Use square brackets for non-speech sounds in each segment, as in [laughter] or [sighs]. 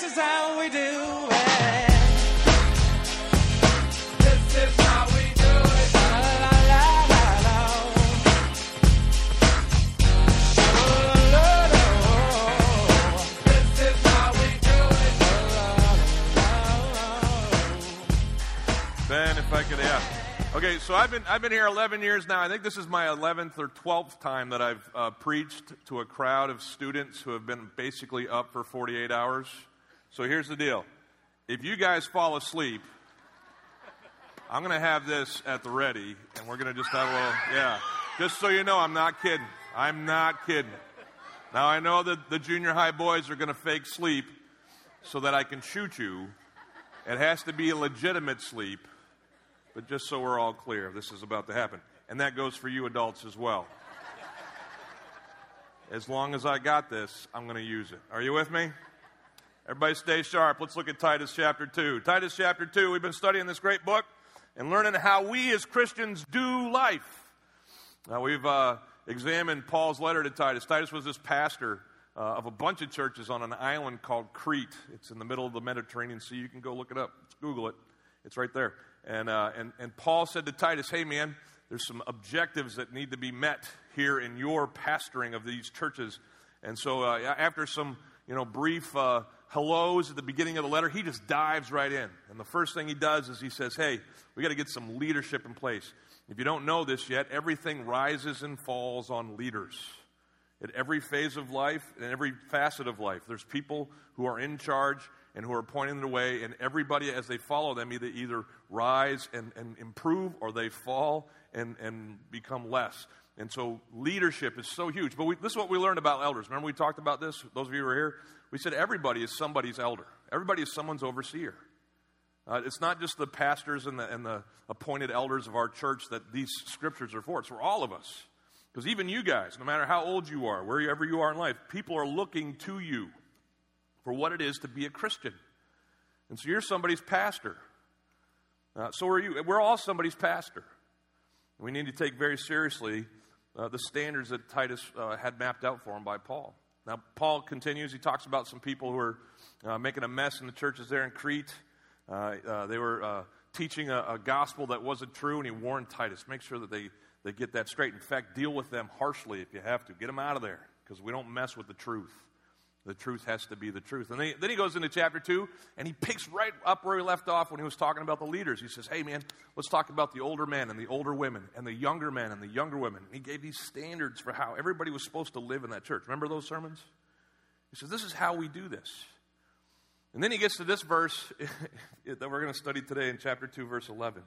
This is how we do it. This is how we do it. La, la, la, la, la. La, la, la, la. This is how we do it. Ben, if I could, yeah. Okay, so I've been I've been here 11 years now. I think this is my 11th or 12th time that I've uh, preached to a crowd of students who have been basically up for 48 hours. So here's the deal: if you guys fall asleep, I'm going to have this at the ready, and we're going to just have a little, yeah. Just so you know, I'm not kidding. I'm not kidding. Now I know that the junior high boys are going to fake sleep so that I can shoot you. It has to be a legitimate sleep. But just so we're all clear, this is about to happen. And that goes for you adults as well. As long as I got this, I'm going to use it. Are you with me? Everybody stay sharp. Let's look at Titus chapter 2. Titus chapter 2, we've been studying this great book and learning how we as Christians do life. Now, we've uh, examined Paul's letter to Titus. Titus was this pastor uh, of a bunch of churches on an island called Crete. It's in the middle of the Mediterranean Sea. You can go look it up, Just Google it. It's right there. And, uh, and, and Paul said to Titus, Hey, man, there's some objectives that need to be met here in your pastoring of these churches. And so, uh, after some you know, brief uh, hellos at the beginning of the letter, he just dives right in. And the first thing he does is he says, Hey, we got to get some leadership in place. If you don't know this yet, everything rises and falls on leaders. At every phase of life and every facet of life, there's people who are in charge and who are pointing the way, and everybody, as they follow them, either, either rise and, and improve or they fall and, and become less. And so leadership is so huge. But we, this is what we learned about elders. Remember we talked about this? Those of you who were here? We said everybody is somebody's elder, everybody is someone's overseer. Uh, it's not just the pastors and the, and the appointed elders of our church that these scriptures are for. It's for all of us. Because even you guys, no matter how old you are, wherever you are in life, people are looking to you for what it is to be a Christian. And so you're somebody's pastor. Uh, so are you. We're all somebody's pastor. We need to take very seriously uh, the standards that Titus uh, had mapped out for him by Paul. Now, Paul continues. He talks about some people who are uh, making a mess in the churches there in Crete. Uh, uh, they were uh, teaching a, a, gospel that wasn't true, and he warned Titus make sure that they, they get that straight. In fact, deal with them harshly if you have to. Get them out of there because we don't mess with the truth. The truth has to be the truth. And then he, then he goes into chapter 2 and he picks right up where he left off when he was talking about the leaders. He says, Hey, man, let's talk about the older men and the older women and the younger men and the younger women. And he gave these standards for how everybody was supposed to live in that church. Remember those sermons? He says, This is how we do this. And then he gets to this verse [laughs] that we're going to study today in chapter 2, verse 11.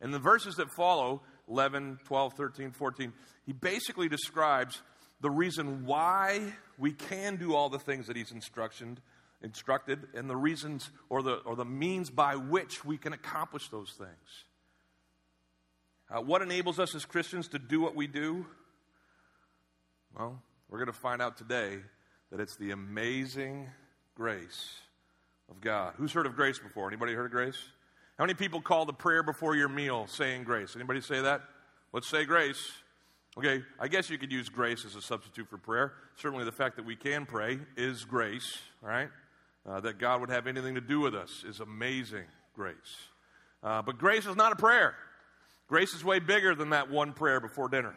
And the verses that follow, 11, 12, 13, 14, he basically describes the reason why we can do all the things that he's instructed, instructed and the reasons or the, or the means by which we can accomplish those things. Uh, what enables us as Christians to do what we do? Well, we're going to find out today that it's the amazing grace of God. Who's heard of grace before? Anybody heard of grace? How many people call the prayer before your meal saying grace? Anybody say that? Let's say grace. Okay, I guess you could use grace as a substitute for prayer. Certainly, the fact that we can pray is grace, right? Uh, that God would have anything to do with us is amazing grace. Uh, but grace is not a prayer. Grace is way bigger than that one prayer before dinner.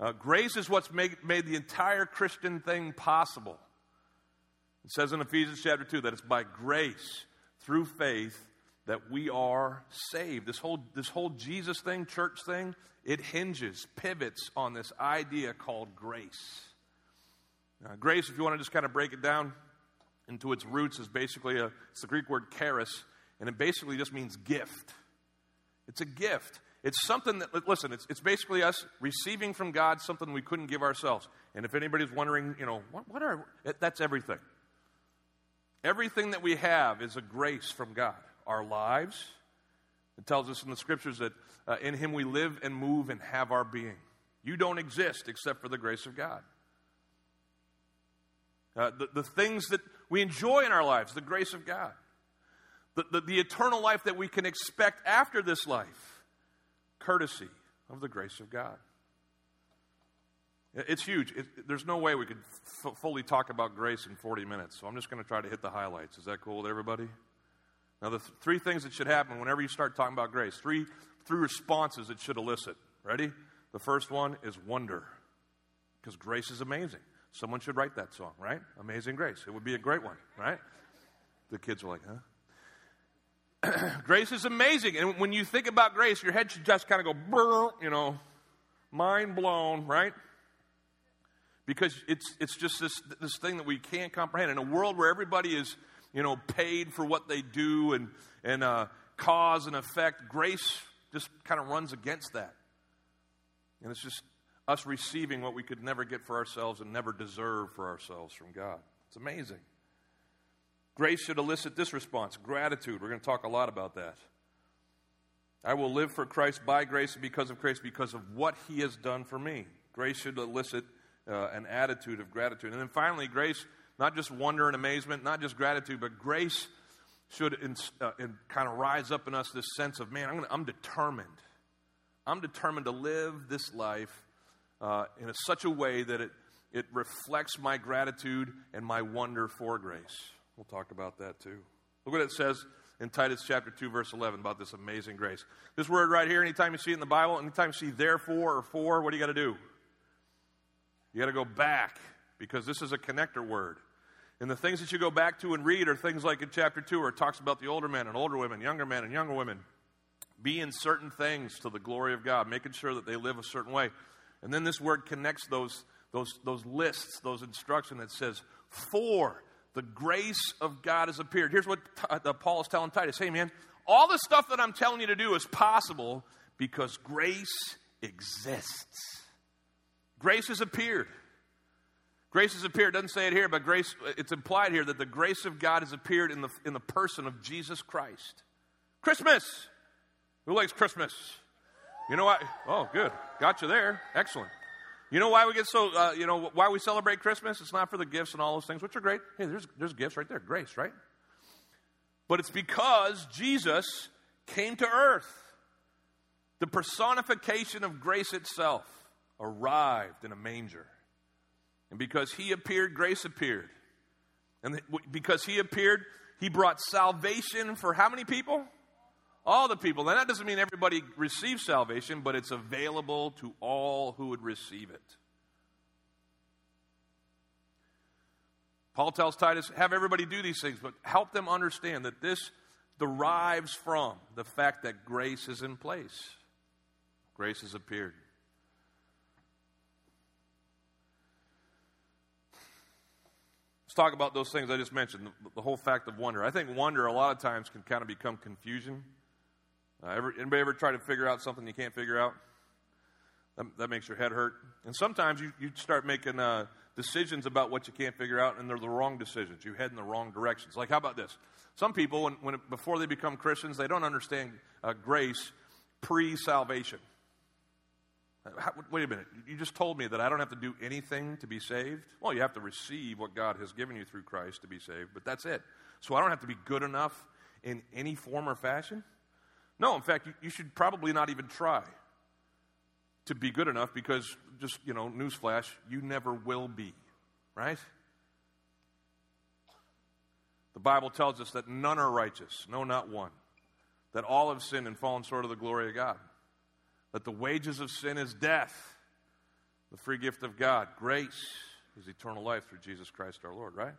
Uh, grace is what's made, made the entire Christian thing possible. It says in Ephesians chapter 2 that it's by grace, through faith, that we are saved. This whole, this whole Jesus thing, church thing, it hinges, pivots on this idea called grace. Now, grace, if you want to just kind of break it down into its roots, is basically a, it's the Greek word charis, and it basically just means gift. It's a gift. It's something that, listen, it's, it's basically us receiving from God something we couldn't give ourselves. And if anybody's wondering, you know, what, what are, that's everything. Everything that we have is a grace from God our lives. It tells us in the scriptures that uh, in Him we live and move and have our being. You don't exist except for the grace of God. Uh, the, the things that we enjoy in our lives, the grace of God. The, the, the eternal life that we can expect after this life, courtesy of the grace of God. It's huge. It, there's no way we could f- fully talk about grace in 40 minutes, so I'm just going to try to hit the highlights. Is that cool with everybody? Now, the th- three things that should happen whenever you start talking about grace, three, three responses it should elicit. Ready? The first one is wonder, because grace is amazing. Someone should write that song, right? Amazing Grace. It would be a great one, right? The kids are like, huh? [clears throat] grace is amazing. And when you think about grace, your head should just kind of go, you know, mind blown, right? Because it's, it's just this, this thing that we can't comprehend. In a world where everybody is, you know, paid for what they do and, and uh, cause and effect, grace just kind of runs against that. And it's just us receiving what we could never get for ourselves and never deserve for ourselves from God. It's amazing. Grace should elicit this response gratitude. We're going to talk a lot about that. I will live for Christ by grace and because of grace, because of what He has done for me. Grace should elicit uh, an attitude of gratitude. And then finally, grace, not just wonder and amazement, not just gratitude, but grace should in, uh, in kind of rise up in us this sense of, man, I'm, gonna, I'm determined. I'm determined to live this life uh, in a, such a way that it, it reflects my gratitude and my wonder for grace. We'll talk about that too. Look what it says in Titus chapter 2, verse 11 about this amazing grace. This word right here, anytime you see it in the Bible, anytime you see therefore or for, what do you got to do? You got to go back because this is a connector word. And the things that you go back to and read are things like in chapter 2 where it talks about the older men and older women, younger men and younger women being certain things to the glory of God, making sure that they live a certain way. And then this word connects those, those, those lists, those instructions that says, For the grace of God has appeared. Here's what uh, Paul is telling Titus Hey, man, all the stuff that I'm telling you to do is possible because grace exists. Grace has appeared. Grace has appeared. It doesn't say it here, but grace, it's implied here that the grace of God has appeared in the, in the person of Jesus Christ. Christmas. Who likes Christmas? You know what? Oh, good. Got you there. Excellent. You know why we get so, uh, you know, why we celebrate Christmas? It's not for the gifts and all those things, which are great. Hey, there's, there's gifts right there. Grace, right? But it's because Jesus came to earth. The personification of grace itself arrived in a manger. And because he appeared, grace appeared. And because he appeared, he brought salvation for how many people? All the people. And that doesn't mean everybody receives salvation, but it's available to all who would receive it. Paul tells Titus, have everybody do these things, but help them understand that this derives from the fact that grace is in place. Grace has appeared. Talk about those things I just mentioned, the, the whole fact of wonder. I think wonder a lot of times can kind of become confusion. Uh, ever, anybody ever try to figure out something you can't figure out? That, that makes your head hurt. And sometimes you, you start making uh, decisions about what you can't figure out, and they're the wrong decisions. You head in the wrong directions. Like, how about this? Some people, when, when before they become Christians, they don't understand uh, grace pre salvation. Wait a minute. You just told me that I don't have to do anything to be saved? Well, you have to receive what God has given you through Christ to be saved, but that's it. So I don't have to be good enough in any form or fashion? No, in fact, you, you should probably not even try to be good enough because, just, you know, newsflash, you never will be, right? The Bible tells us that none are righteous, no, not one. That all have sinned and fallen short of the glory of God. That the wages of sin is death. The free gift of God, grace, is eternal life through Jesus Christ our Lord, right?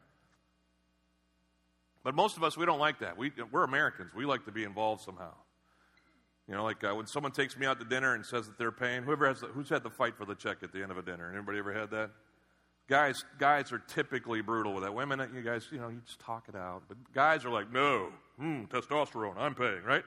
But most of us, we don't like that. We, we're Americans. We like to be involved somehow. You know, like uh, when someone takes me out to dinner and says that they're paying, whoever has the, who's had the fight for the check at the end of a dinner? Anybody ever had that? Guys, guys are typically brutal with that. Women, you guys, you know, you just talk it out. But guys are like, no, hmm, testosterone, I'm paying, right?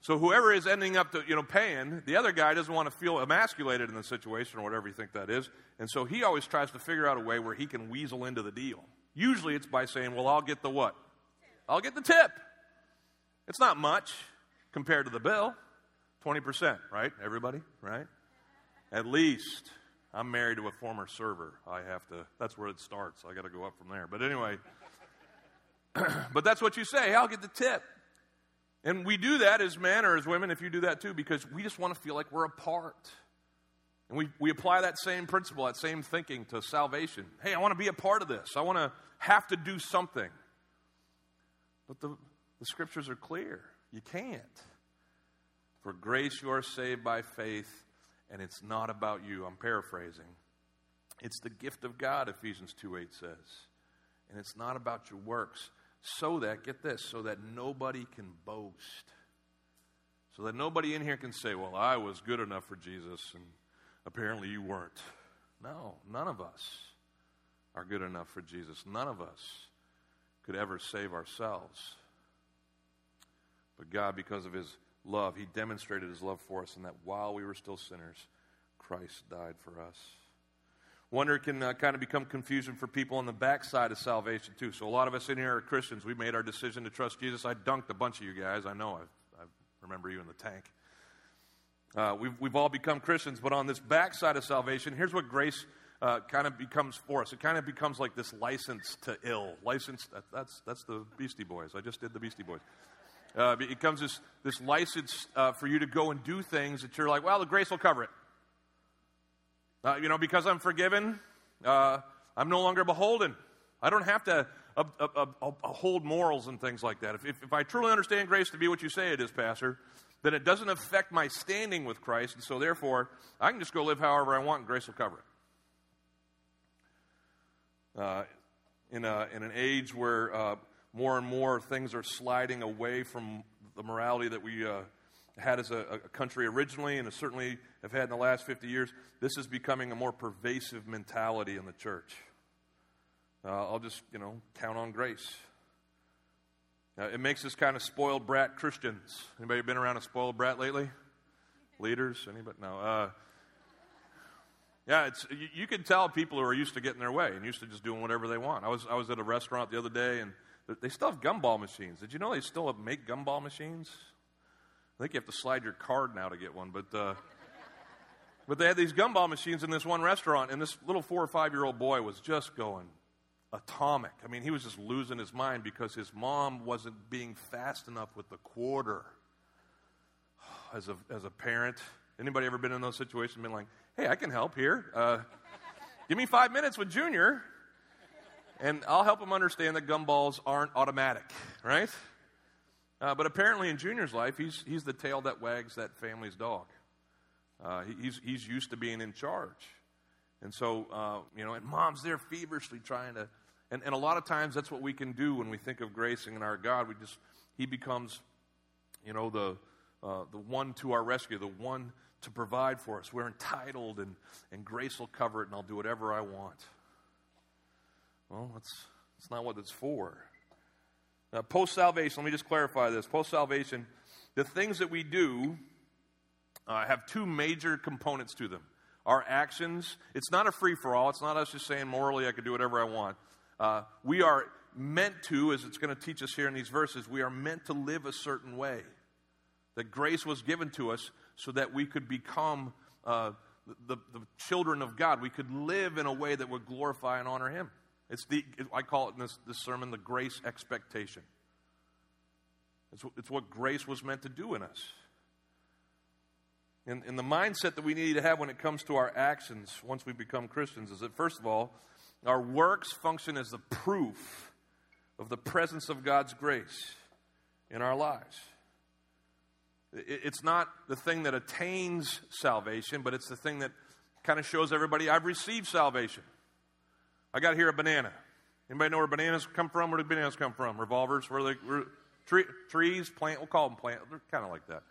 So whoever is ending up to, you know, paying, the other guy doesn't want to feel emasculated in the situation or whatever you think that is. And so he always tries to figure out a way where he can weasel into the deal. Usually it's by saying, well, I'll get the what? I'll get the tip. It's not much compared to the bill. 20%, right? Everybody, right? At least. I'm married to a former server. I have to, that's where it starts. I got to go up from there. But anyway, [clears throat] but that's what you say. I'll get the tip. And we do that as men or as women, if you do that too, because we just want to feel like we're a part. And we, we apply that same principle, that same thinking to salvation. Hey, I want to be a part of this. I want to have to do something. But the, the scriptures are clear. You can't. For grace you are saved by faith, and it's not about you. I'm paraphrasing. It's the gift of God, Ephesians 2 8 says. And it's not about your works. So that, get this, so that nobody can boast. So that nobody in here can say, well, I was good enough for Jesus, and apparently you weren't. No, none of us are good enough for Jesus. None of us could ever save ourselves. But God, because of His love, He demonstrated His love for us, and that while we were still sinners, Christ died for us. Wonder can uh, kind of become confusion for people on the backside of salvation, too. So, a lot of us in here are Christians. We made our decision to trust Jesus. I dunked a bunch of you guys. I know. I, I remember you in the tank. Uh, we've, we've all become Christians, but on this backside of salvation, here's what grace uh, kind of becomes for us. It kind of becomes like this license to ill. License, that, that's, that's the Beastie Boys. I just did the Beastie Boys. Uh, it becomes this, this license uh, for you to go and do things that you're like, well, the grace will cover it. Uh, you know, because I'm forgiven, uh, I'm no longer beholden. I don't have to uh, uh, uh, hold morals and things like that. If, if, if I truly understand grace to be what you say it is, Pastor, then it doesn't affect my standing with Christ, and so therefore, I can just go live however I want, and grace will cover it. Uh, in, a, in an age where uh, more and more things are sliding away from the morality that we uh, had as a, a, country originally, and certainly have had in the last 50 years, this is becoming a more pervasive mentality in the church. Uh, I'll just, you know, count on grace. Uh, it makes us kind of spoiled brat Christians. Anybody been around a spoiled brat lately? Leaders? Anybody? No. Uh, yeah, it's you, you can tell people who are used to getting their way and used to just doing whatever they want. I was I was at a restaurant the other day and they still have gumball machines. Did you know they still make gumball machines? I think you have to slide your card now to get one, but uh, but they had these gumball machines in this one restaurant, and this little four or five year old boy was just going atomic. I mean, he was just losing his mind because his mom wasn't being fast enough with the quarter. [sighs] As a, as a parent, anybody ever been in those situations? Been like, hey, I can help here. Uh, give me five minutes with Junior, and I'll help him understand that gumballs aren't automatic, right? Uh, but apparently, in Junior's life, he's, he's the tail that wags that family's dog. Uh, he, he's, he's used to being in charge. And so, uh, you know, and mom's there feverishly trying to, and, and a lot of times that's what we can do when we think of gracing in our God. We just, he becomes, you know, the, uh, the one to our rescue, the one to provide for us. We're entitled, and, and grace will cover it, and I'll do whatever I want. Well, that's, that's not what it's for. Post salvation, let me just clarify this. Post salvation, the things that we do uh, have two major components to them our actions. It's not a free for all. It's not us just saying morally I can do whatever I want. Uh, we are meant to, as it's going to teach us here in these verses, we are meant to live a certain way. That grace was given to us so that we could become uh, the, the children of God. We could live in a way that would glorify and honor Him. It's the, I call it in this, this sermon the grace expectation. It's, it's what grace was meant to do in us. And, and the mindset that we need to have when it comes to our actions once we become Christians is that, first of all, our works function as the proof of the presence of God's grace in our lives. It's not the thing that attains salvation, but it's the thing that kind of shows everybody I've received salvation. I got here a banana. Anybody know where bananas come from? Where do bananas come from? Revolvers? Where they where, tree, trees? Plant? We'll call them plant. They're kind of like that.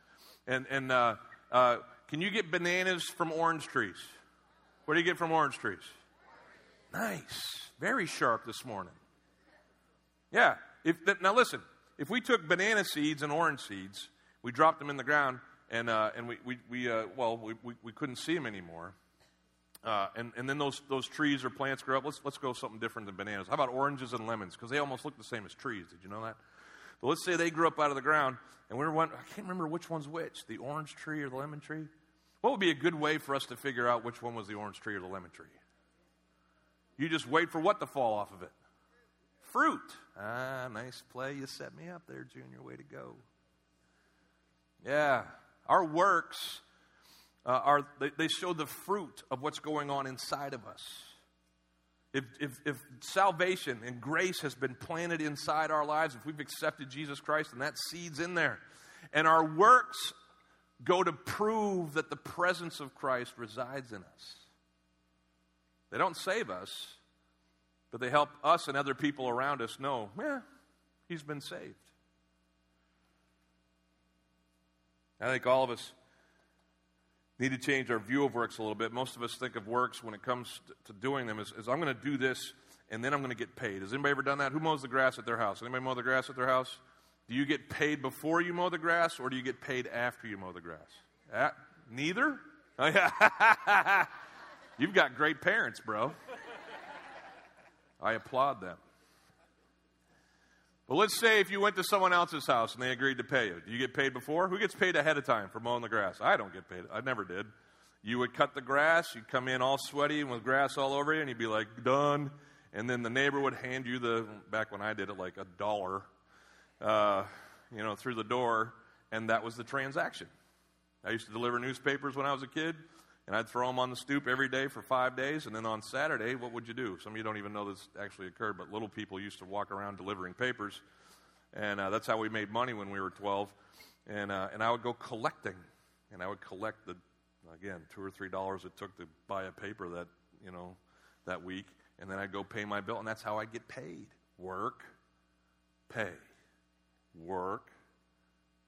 And and uh, uh, can you get bananas from orange trees? What do you get from orange trees? Nice. Very sharp this morning. Yeah. If, now listen, if we took banana seeds and orange seeds, we dropped them in the ground, and, uh, and we, we, we uh, well, we, we, we, couldn't see them anymore. Uh, and, and then those, those trees or plants grow up. Let's, let's go something different than bananas. How about oranges and lemons? Because they almost look the same as trees. Did you know that? But let's say they grew up out of the ground, and we were I can't remember which one's which, the orange tree or the lemon tree. What would be a good way for us to figure out which one was the orange tree or the lemon tree? You just wait for what to fall off of it? Fruit. Ah, nice play. You set me up there, Junior. Way to go. Yeah. Our works uh, are they, they show the fruit of what's going on inside of us. If, if, if salvation and grace has been planted inside our lives, if we've accepted Jesus Christ and that seed's in there, and our works go to prove that the presence of Christ resides in us. They don't save us, but they help us and other people around us know, yeah, he's been saved. I think all of us need to change our view of works a little bit. Most of us think of works when it comes to, doing them as, as I'm going to do this and then I'm going to get paid. Has anybody ever done that? Who mows the grass at their house? Anybody mow the grass at their house? Do you get paid before you mow the grass or do you get paid after you mow the grass? At, neither? Oh, [laughs] yeah. You've got great parents, bro. I applaud them. But let's say if you went to someone else's house and they agreed to pay you. Do you get paid before? Who gets paid ahead of time for mowing the grass? I don't get paid. I never did. You would cut the grass, you'd come in all sweaty and with grass all over you, and you'd be like, done. And then the neighbor would hand you the, back when I did it, like a dollar, uh, you know, through the door, and that was the transaction. I used to deliver newspapers when I was a kid, and I'd throw them on the stoop every day for five days, and then on Saturday, what would you do? Some of you don't even know this actually occurred, but little people used to walk around delivering papers, and uh, that's how we made money when we were 12. And, uh, and I would go collecting, and I would collect the, again, two or three dollars it took to buy a paper that, you know, that week, and then I'd go pay my bill, and that's how I get paid. Work, pay. Work,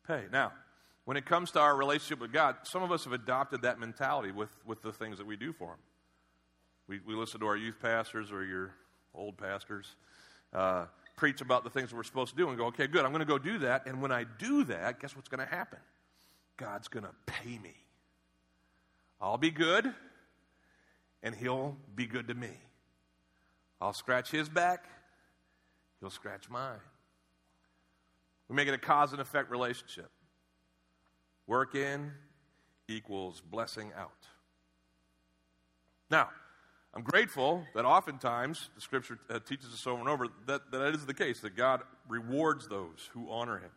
pay. Now, when it comes to our relationship with God, some of us have adopted that mentality with, with the things that we do for Him. We, we listen to our youth pastors or your old pastors uh, preach about the things we're supposed to do and go, okay, good, I'm going to go do that. And when I do that, guess what's going to happen? God's going to pay me. I'll be good, and He'll be good to me. I'll scratch His back, He'll scratch mine. We make it a cause and effect relationship. Work in equals blessing out. Now, I'm grateful that oftentimes the scripture uh, teaches us over and over that, that is the case, that God rewards those who honor him.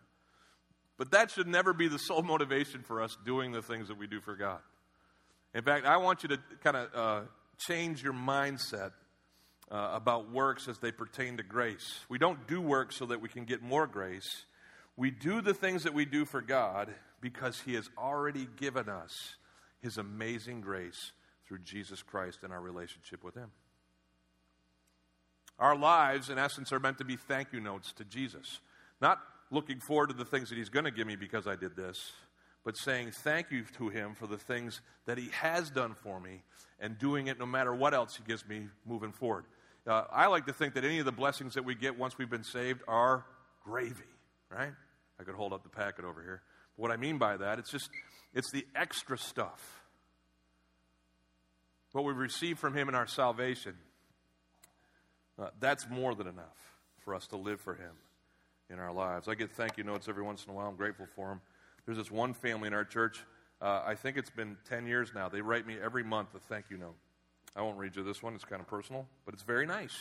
But that should never be the sole motivation for us doing the things that we do for God. In fact, I want you to kind of uh, change your mindset uh, about works as they pertain to grace. We don't do work so that we can get more grace. We do the things that we do for God because He has already given us His amazing grace through Jesus Christ and our relationship with Him. Our lives, in essence, are meant to be thank you notes to Jesus. Not looking forward to the things that He's going to give me because I did this, but saying thank you to Him for the things that He has done for me and doing it no matter what else He gives me moving forward. Uh, I like to think that any of the blessings that we get once we've been saved are gravy, right? I could hold up the packet over here. What I mean by that, it's just, it's the extra stuff. What we've received from Him in our salvation, uh, that's more than enough for us to live for Him in our lives. I get thank you notes every once in a while. I'm grateful for them. There's this one family in our church. Uh, I think it's been 10 years now. They write me every month a thank you note. I won't read you this one, it's kind of personal, but it's very nice.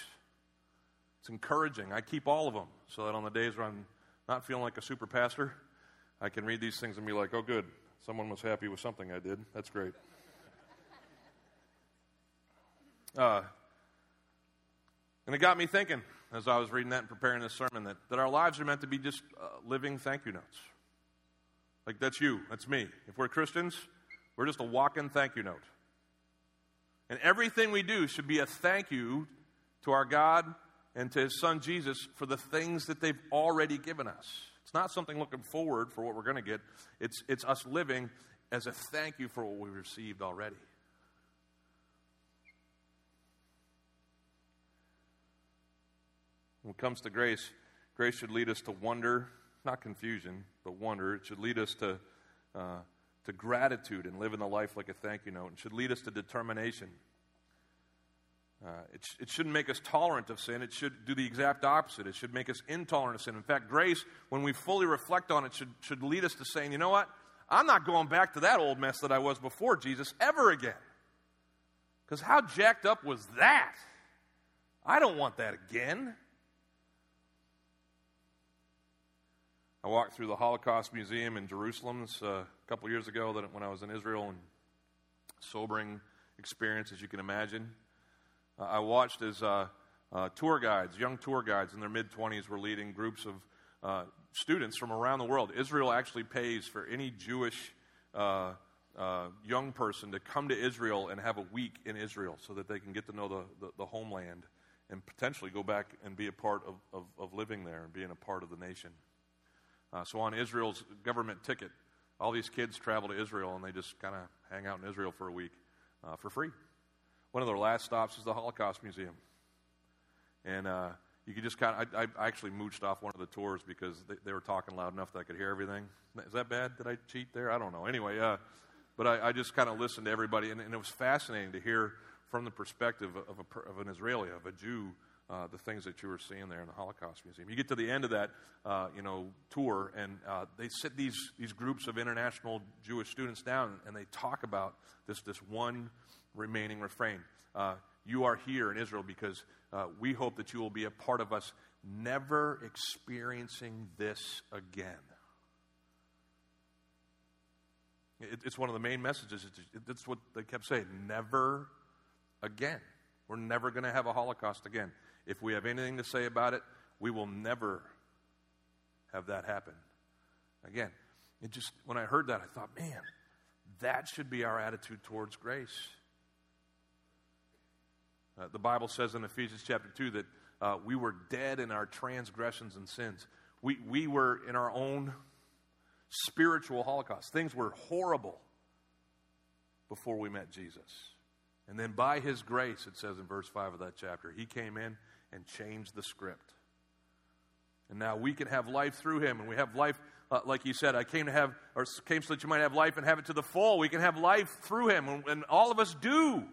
It's encouraging. I keep all of them so that on the days where I'm not feeling like a super pastor, I can read these things and be like, oh, good. Someone was happy with something I did. That's great. Uh, and it got me thinking as I was reading that and preparing this sermon that, that our lives are meant to be just uh, living thank you notes. Like, that's you, that's me. If we're Christians, we're just a walk in thank you note. And everything we do should be a thank you to our God and to His Son Jesus for the things that they've already given us. It's not something looking forward for what we're going to get, it's, it's us living as a thank you for what we've received already. When it comes to grace, grace should lead us to wonder, not confusion, but wonder. It should lead us to, uh, to gratitude and living the life like a thank you note. It should lead us to determination. Uh, it, sh- it shouldn't make us tolerant of sin. It should do the exact opposite. It should make us intolerant of sin. In fact, grace, when we fully reflect on it, should, should lead us to saying, you know what? I'm not going back to that old mess that I was before Jesus ever again. Because how jacked up was that? I don't want that again. I walked through the Holocaust Museum in Jerusalem uh, a couple years ago when I was in Israel, and sobering experience, as you can imagine. Uh, I watched as uh, uh, tour guides, young tour guides in their mid 20s, were leading groups of uh, students from around the world. Israel actually pays for any Jewish uh, young person to come to Israel and have a week in Israel so that they can get to know the, the, the homeland and potentially go back and be a part of, of, of living there and being a part of the nation. Uh, so, on Israel's government ticket, all these kids travel to Israel and they just kind of hang out in Israel for a week uh, for free. One of their last stops is the Holocaust Museum. And uh, you could just kind of, I, I actually mooched off one of the tours because they, they, were talking loud enough that I could hear everything. Is that bad? Did I cheat there? I don't know. Anyway, uh, but I, I just kind of listened to everybody, and, and, it was fascinating to hear from the perspective of, a, of an Israeli, of a Jew, uh, the things that you were seeing there in the Holocaust Museum. You get to the end of that, uh, you know, tour, and uh, they sit these these groups of international Jewish students down, and they talk about this this one remaining refrain. Uh, you are here in Israel because uh, we hope that you will be a part of us never experiencing this again. It, it's one of the main messages. That's what they kept saying never again. We're never going to have a Holocaust again. If we have anything to say about it, we will never have that happen again. It just, when I heard that, I thought, man, that should be our attitude towards grace. Uh, the Bible says in Ephesians chapter 2 that uh, we were dead in our transgressions and sins. We, we were in our own spiritual holocaust. Things were horrible before we met Jesus. And then by his grace, it says in verse 5 of that chapter, he came in and changed the script. And now we can have life through him, and we have life, uh, like he said, I came to have, or came so that you might have life and have it to the full. We can have life through him, and, and all of us do.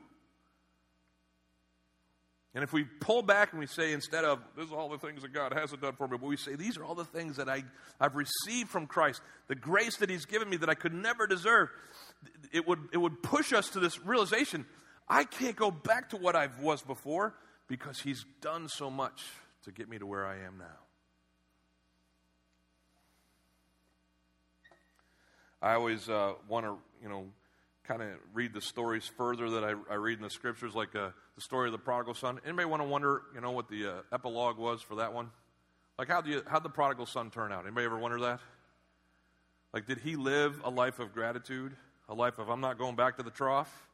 And if we pull back and we say, instead of, this is all the things that God hasn't done for me, but we say, these are all the things that I, I've received from Christ, the grace that He's given me that I could never deserve, it would, it would push us to this realization I can't go back to what I was before because He's done so much to get me to where I am now. I always uh, want to, you know, kind of read the stories further that I, I read in the scriptures, like uh, the story of the prodigal son. Anybody want to wonder, you know, what the uh, epilogue was for that one? Like, how do how'd the prodigal son turn out? Anybody ever wonder that? Like, did he live a life of gratitude? A life of, I'm not going back to the trough?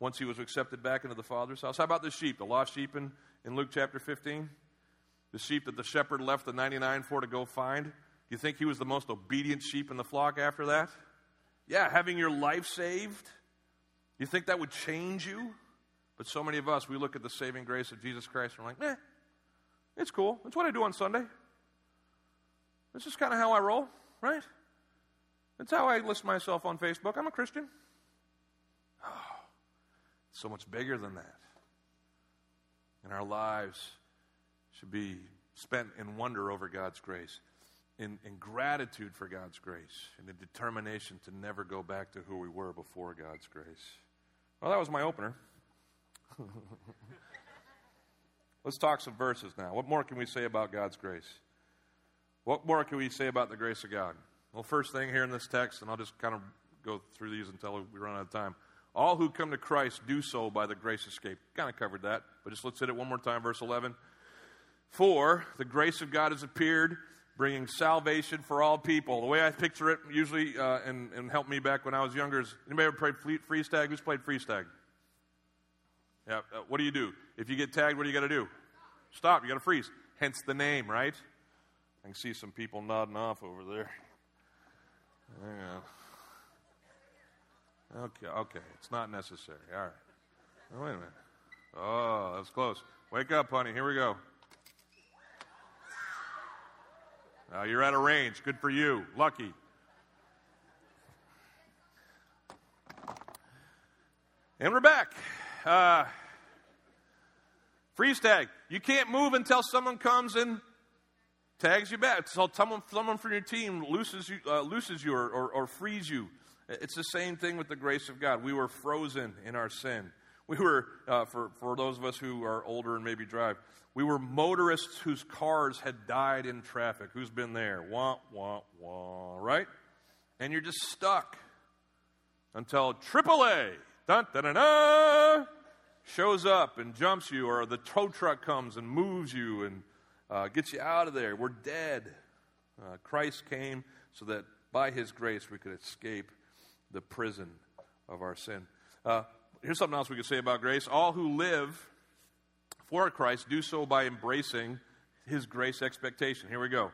Once he was accepted back into the Father's house? How about the sheep, the lost sheep in, in Luke chapter 15? The sheep that the shepherd left the 99 for to go find? Do you think he was the most obedient sheep in the flock after that? Yeah, having your life saved. You think that would change you? But so many of us, we look at the saving grace of Jesus Christ and we're like, eh, it's cool. It's what I do on Sunday. This is kind of how I roll, right? It's how I list myself on Facebook. I'm a Christian. Oh, so much bigger than that. And our lives should be spent in wonder over God's grace in, in gratitude for God's grace and a determination to never go back to who we were before God's grace. Well, that was my opener. [laughs] Let's talk some verses now. What more can we say about God's grace? What more can we say about the grace of God? Well, first thing here in this text, and I'll just kind of go through these until we run out of time. All who come to Christ do so by the grace escape. Kind of covered that, but just let's hit it one more time, verse 11. For the grace of God has appeared, bringing salvation for all people. The way I picture it, usually, uh, and, and helped me back when I was younger, is anybody ever played freeze tag? Who's played freeze tag? Yeah. Uh, what do you do? If you get tagged, what do you got to do? Stop. You got to freeze. Hence the name, right? I can see some people nodding off over there. Yeah. Okay, okay. It's not necessary. All right. Oh, wait a minute. Oh, that's close. Wake up, honey. Here we go. Uh, you're out of range. Good for you. Lucky. And we're back. Uh, freeze tag. You can't move until someone comes and tags you back. So someone, someone from your team looses you, uh, looses you or, or, or frees you. It's the same thing with the grace of God. We were frozen in our sin. We were, uh, for, for those of us who are older and maybe drive, we were motorists whose cars had died in traffic. Who's been there? Wah, wah, wah, right? And you're just stuck until AAA dun, dun, dun, dun, shows up and jumps you, or the tow truck comes and moves you and uh, gets you out of there. We're dead. Uh, Christ came so that by his grace we could escape the prison of our sin. Uh, here's something else we could say about grace. All who live for Christ do so by embracing his grace expectation. Here we go.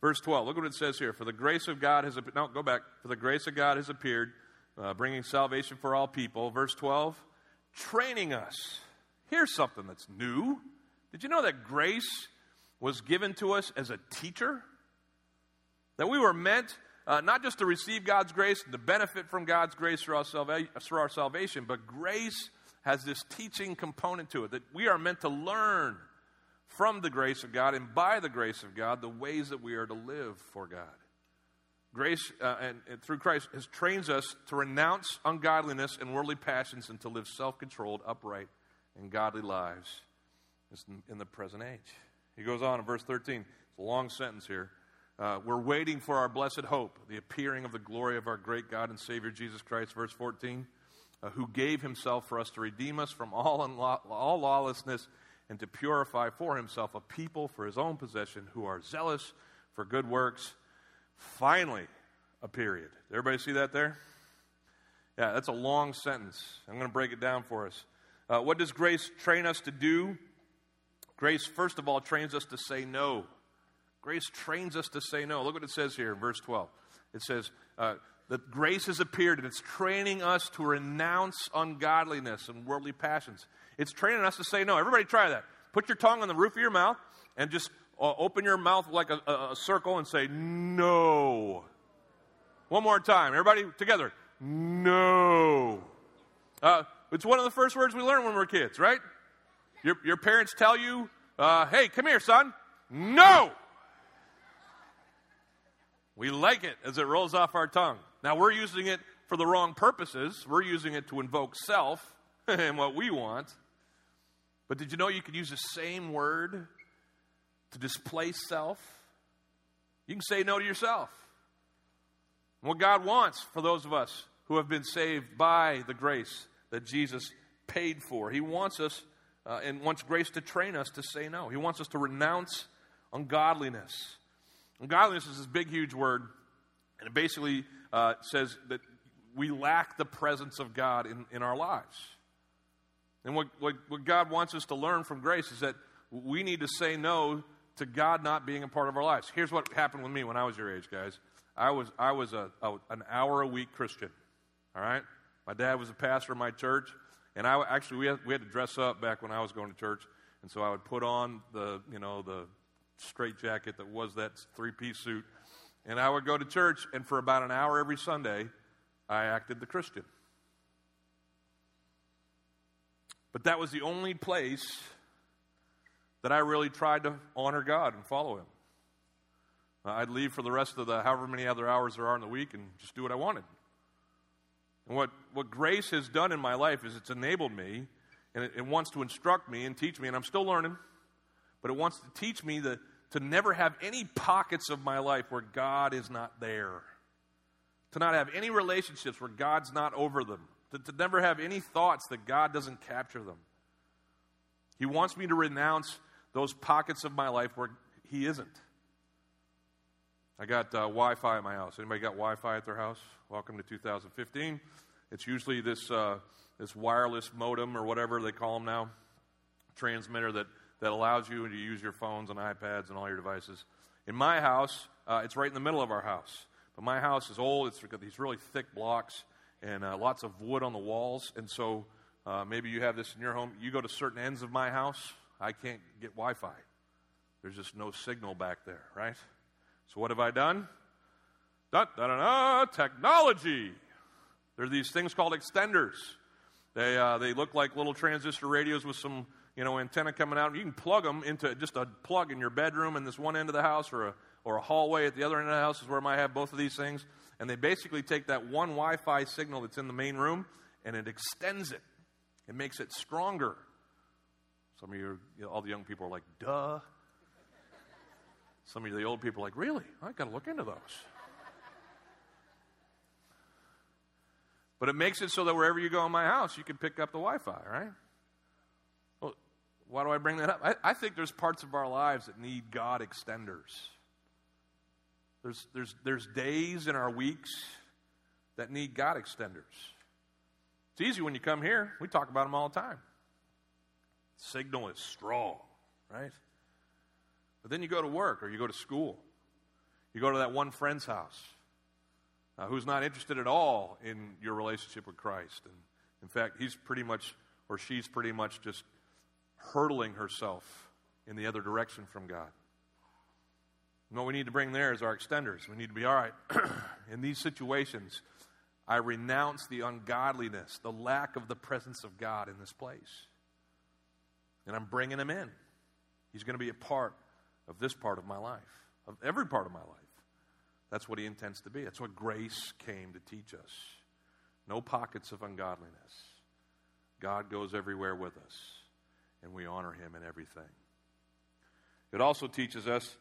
Verse 12. Look what it says here. For the grace of God has no, go back. For the grace of God has appeared, uh, bringing salvation for all people. Verse 12. Training us. Here's something that's new. Did you know that grace was given to us as a teacher? That we were meant uh, not just to receive God's grace and to benefit from God's grace through our, salva- our salvation, but grace has this teaching component to it that we are meant to learn from the grace of God and by the grace of God the ways that we are to live for God. Grace uh, and, and through Christ has trains us to renounce ungodliness and worldly passions and to live self-controlled, upright, and godly lives in the present age. He goes on in verse 13. It's a long sentence here. Uh, we're waiting for our blessed hope, the appearing of the glory of our great God and Savior Jesus Christ. Verse 14, uh, who gave himself for us to redeem us from all, all lawlessness and to purify for himself a people for his own possession who are zealous for good works. Finally, a period. Everybody see that there? Yeah, that's a long sentence. I'm going to break it down for us. Uh, what does grace train us to do? Grace, first of all, trains us to say no. Grace trains us to say no. Look what it says here in verse 12. It says, uh, that grace has appeared and it's training us to renounce ungodliness and worldly passions. It's training us to say no. Everybody try that. Put your tongue on the roof of your mouth and just uh, open your mouth like a, a, a circle and say no. One more time. Everybody together. No. Uh, it's one of the first words we learn when we're kids, right? Your, your parents tell you, uh, hey, come here, son. No. We like it as it rolls off our tongue. Now, we're using it for the wrong purposes. We're using it to invoke self [laughs] and what we want. But did you know you could use the same word to displace self? You can say no to yourself. What God wants for those of us who have been saved by the grace that Jesus paid for, He wants us uh, and wants grace to train us to say no. He wants us to renounce ungodliness. Ungodliness is this big, huge word, and it basically uh, says that we lack the presence of God in, in our lives. And what, what, what God wants us to learn from grace is that we need to say no to God not being a part of our lives. Here's what happened with me when I was your age, guys. I was, I was a, a an hour a week Christian, all right? My dad was a pastor of my church, and I actually, we had, we had to dress up back when I was going to church, and so I would put on the, you know, the straight jacket that was that three piece suit, and I would go to church, and for about an hour every Sunday, I acted the Christian. But that was the only place that I really tried to honor God and follow Him. Uh, I'd leave for the rest of the however many other hours there are in the week and just do what I wanted. And what, what grace has done in my life is it's enabled me and it, it wants to instruct me and teach me, and I'm still learning, but it wants to teach me that, to never have any pockets of my life where God is not there. To not have any relationships where God's not over them. To, to never have any thoughts that God doesn't capture them. He wants me to renounce those pockets of my life where He isn't. I got uh, Wi Fi at my house. Anybody got Wi Fi at their house? Welcome to 2015. It's usually this, uh, this wireless modem or whatever they call them now, transmitter that, that allows you to use your phones and iPads and all your devices. In my house, uh, it's right in the middle of our house. But my house is old. It's got these really thick blocks and uh, lots of wood on the walls. And so uh, maybe you have this in your home. You go to certain ends of my house, I can't get Wi Fi. There's just no signal back there, right? So what have I done? Da, da, da, da, technology. There are these things called extenders. They, uh, they look like little transistor radios with some you know, antenna coming out. You can plug them into just a plug in your bedroom in this one end of the house or a, or a hallway at the other end of the house is where I might have both of these things. And they basically take that one Wi Fi signal that's in the main room and it extends it. It makes it stronger. Some of you, you know, all the young people are like, duh. Some of the old people, are like, really? I got to look into those. But it makes it so that wherever you go in my house, you can pick up the Wi Fi, right? Why do I bring that up? I, I think there's parts of our lives that need God extenders. There's, there's, there's days in our weeks that need God extenders. It's easy when you come here. We talk about them all the time. Signal is strong, right? But then you go to work or you go to school. You go to that one friend's house uh, who's not interested at all in your relationship with Christ. And in fact, he's pretty much, or she's pretty much just hurtling herself in the other direction from God. And what we need to bring there is our extenders. We need to be, all right, [clears throat] in these situations, I renounce the ungodliness, the lack of the presence of God in this place. And I'm bringing him in. He's going to be a part of this part of my life, of every part of my life. That's what he intends to be. That's what grace came to teach us. No pockets of ungodliness. God goes everywhere with us, and we honor him in everything. It also teaches us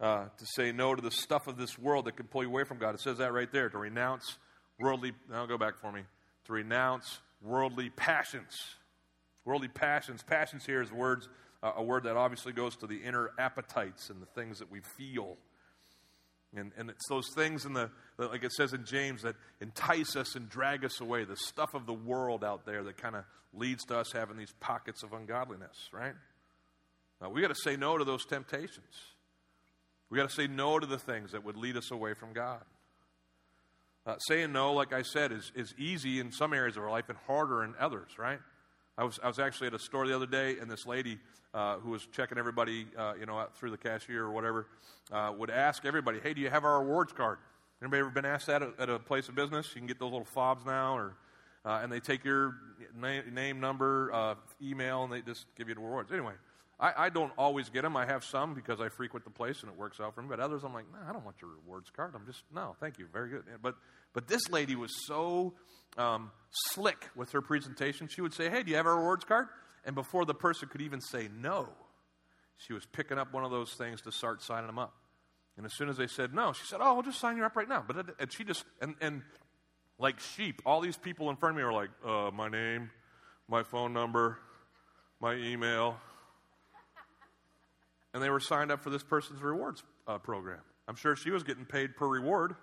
uh, to say no to the stuff of this world that can pull you away from God. It says that right there to renounce worldly, now go back for me, to renounce worldly passions. Worldly passions. Passions here is words, uh, a word that obviously goes to the inner appetites and the things that we feel. And, and it's those things in the, like it says in James, that entice us and drag us away. The stuff of the world out there that kind of leads to us having these pockets of ungodliness, right? Now, we got to say no to those temptations. We got to say no to the things that would lead us away from God. Uh, saying no, like I said, is, is easy in some areas of our life and harder in others, right? I was, I was actually at a store the other day, and this lady uh, who was checking everybody, uh, you know, out through the cashier or whatever, uh, would ask everybody, "Hey, do you have our rewards card?" Anybody ever been asked that at, a place of business? You can get those little fobs now, or uh, and they take your name, name number, uh, email, and they just give you the rewards. Anyway, I, I, don't always get them. I have some because I frequent the place and it works out for me. But others, I'm like, no, I don't want your rewards card. I'm just no, thank you, very good. But but this lady was so um, slick with her presentation. She would say, "Hey, do you have a rewards card?" And before the person could even say no, she was picking up one of those things to start signing them up. And as soon as they said no, she said, "Oh, I'll just sign you up right now." But and she just and and like sheep, all these people in front of me were like, uh, "My name, my phone number, my email," and they were signed up for this person's rewards uh, program. I'm sure she was getting paid per reward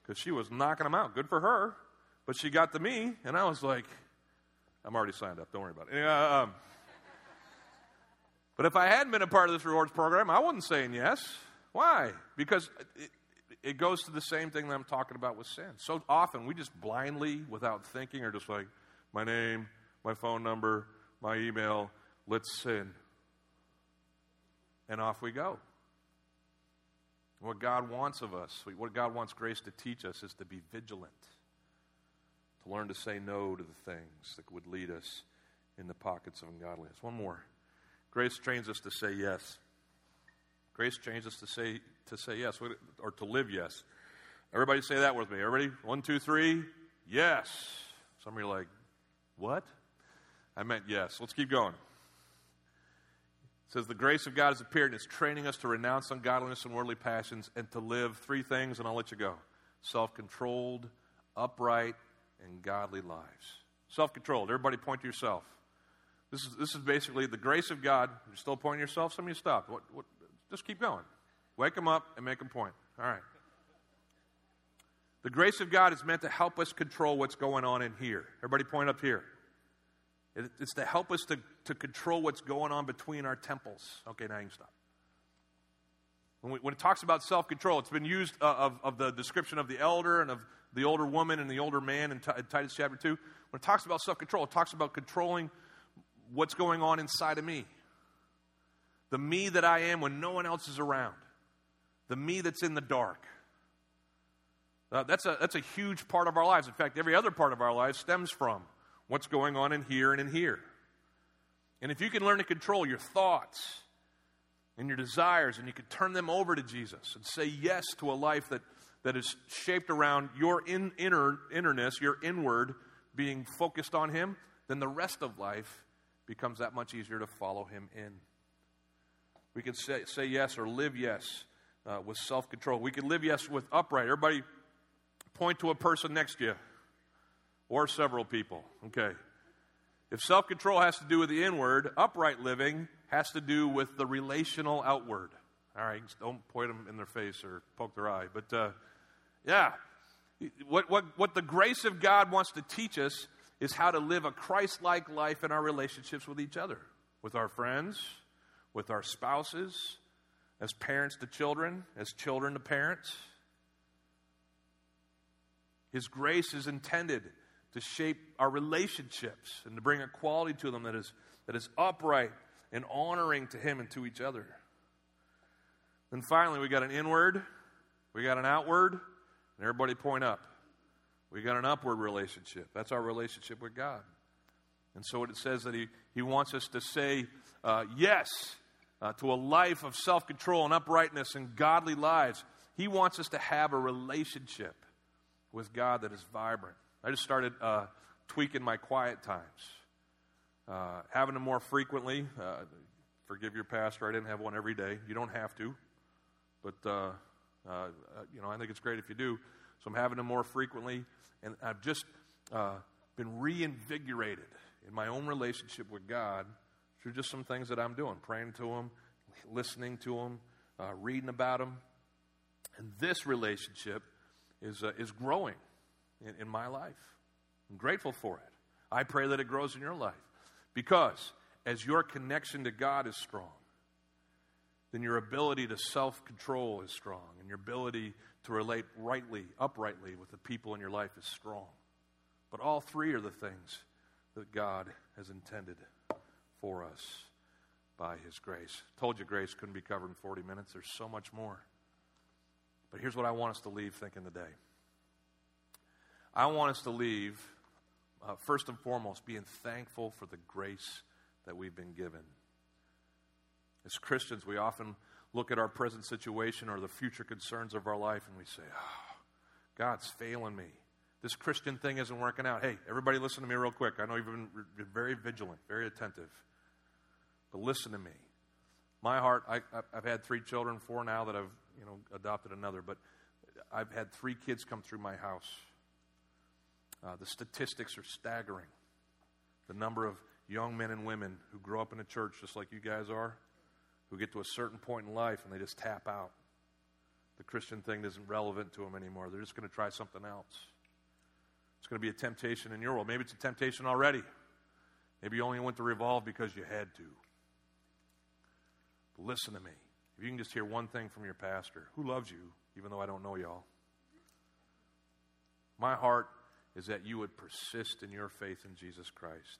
because she was knocking them out. Good for her. But she got to me, and I was like, I'm already signed up. Don't worry about it. Uh, um, but if I hadn't been a part of this rewards program, I wasn't saying yes. Why? Because it, it goes to the same thing that I'm talking about with sin. So often we just blindly, without thinking, are just like, my name, my phone number, my email, let's sin. And off we go. What God wants of us, what God wants grace to teach us, is to be vigilant, to learn to say no to the things that would lead us in the pockets of ungodliness. One more. Grace trains us to say yes. Grace trains us to say to say yes or to live yes. Everybody say that with me. Everybody, one, two, three. Yes. Some of you are like, what? I meant yes. Let's keep going. Says the grace of God has appeared and is training us to renounce ungodliness and worldly passions and to live three things, and I'll let you go: self-controlled, upright, and godly lives. Self-controlled. Everybody, point to yourself. This is, this is basically the grace of God. You're still pointing yourself? Some of you stopped. What, what, just keep going. Wake them up and make them point. All right. The grace of God is meant to help us control what's going on in here. Everybody point up here. It, it's to help us to, to control what's going on between our temples. Okay, now you can stop. When, we, when it talks about self control, it's been used uh, of, of the description of the elder and of the older woman and the older man in, T- in Titus chapter 2. When it talks about self control, it talks about controlling what's going on inside of me. The me that I am when no one else is around. The me that's in the dark. Uh, that's, a, that's a huge part of our lives. In fact, every other part of our lives stems from what's going on in here and in here. And if you can learn to control your thoughts and your desires, and you can turn them over to Jesus and say yes to a life that, that is shaped around your in, inner, innerness, your inward being focused on Him, then the rest of life becomes that much easier to follow Him in. We can say, say yes or live yes uh, with self control. We can live yes with upright. Everybody point to a person next to you. Or several people. Okay. If self control has to do with the inward, upright living has to do with the relational outward. All right, don't point them in their face or poke their eye. But uh, yeah, what, what, what the grace of God wants to teach us is how to live a Christ like life in our relationships with each other, with our friends, with our spouses, as parents to children, as children to parents. His grace is intended to shape our relationships and to bring a quality to them that is, that is upright and honoring to Him and to each other. Then finally, we got an inward, we got an outward, and everybody point up. We got an upward relationship. That's our relationship with God. And so it says that He, he wants us to say uh, yes uh, to a life of self control and uprightness and godly lives. He wants us to have a relationship with God that is vibrant. I just started uh, tweaking my quiet times, uh, having them more frequently. Uh, forgive your pastor, I didn't have one every day. You don't have to, but uh, uh, you know I think it's great if you do. So I'm having them more frequently, and I've just uh, been reinvigorated in my own relationship with God through just some things that I'm doing, praying to Him, listening to Him, reading about Him, and this relationship is is growing in, in my life. I'm grateful for it. I pray that it grows in your life because as your connection to God is strong, then your ability to self control is strong, and your ability to relate rightly, uprightly with the people in your life is strong. But all three are the things that God has intended for us by His grace. Told you grace couldn't be covered in 40 minutes. There's so much more. But here's what I want us to leave thinking today. I want us to leave, uh, first and foremost, being thankful for the grace that we've been given. As Christians, we often look at our present situation or the future concerns of our life and we say, oh, God's failing me. This Christian thing isn't working out. Hey, everybody, listen to me real quick. I know you've been, very vigilant, very attentive. But listen to me. My heart, I, have had three children, four now that I've you know, adopted another, but I've had three kids come through my house uh, the statistics are staggering. The number of young men and women who grow up in a church just like you guys are, who get to a certain point in life and they just tap out. The Christian thing isn't relevant to them anymore. They're just going to try something else. It's going to be a temptation in your world. Maybe it's a temptation already. Maybe you only went to Revolve because you had to. But listen to me. If you can just hear one thing from your pastor, who loves you, even though I don't know y'all. My heart is that you would persist in your faith in Jesus Christ,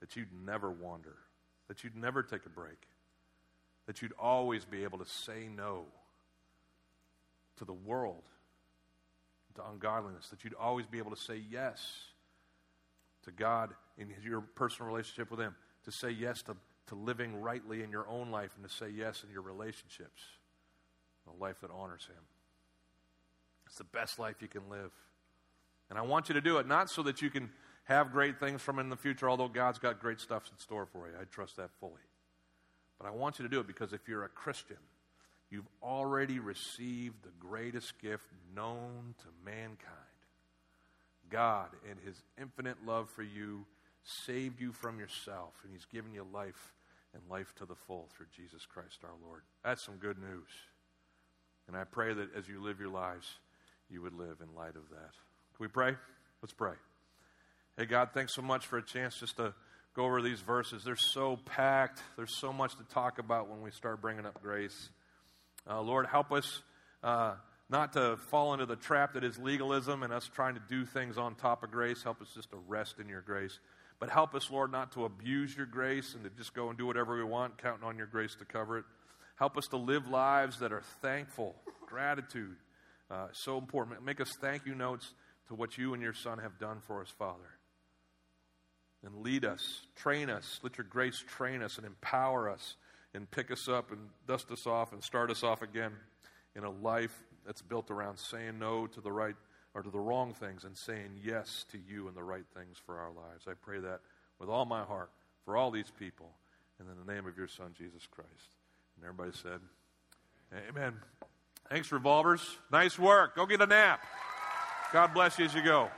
that you'd never wander, that you'd never take a break, that you'd always be able to say no to the world, to ungodliness, that you'd always be able to say yes to God in your personal relationship with Him, to say yes to, to living rightly in your own life, and to say yes in your relationships, a life that honors Him. It's the best life you can live. And I want you to do it not so that you can have great things from in the future, although God's got great stuff in store for you. I trust that fully. But I want you to do it because if you're a Christian, you've already received the greatest gift known to mankind. God, in His infinite love for you, saved you from yourself, and He's given you life and life to the full through Jesus Christ our Lord. That's some good news. And I pray that as you live your lives, you would live in light of that. We pray? Let's pray. Hey, God, thanks so much for a chance just to go over these verses. They're so packed, there's so much to talk about when we start bringing up grace. Uh, Lord, help us uh, not to fall into the trap that is legalism and us trying to do things on top of grace. Help us just to rest in your grace. But help us, Lord, not to abuse your grace and to just go and do whatever we want, counting on your grace to cover it. Help us to live lives that are thankful, gratitude. Uh, so important. Make us thank you notes to what you and your Son have done for us, Father. And lead us, train us. Let your grace train us and empower us and pick us up and dust us off and start us off again in a life that's built around saying no to the right or to the wrong things and saying yes to you and the right things for our lives. I pray that with all my heart for all these people and in the name of your Son, Jesus Christ. And everybody said, Amen. Thanks, Revolvers. Nice work. Go get a nap. God bless you as you go.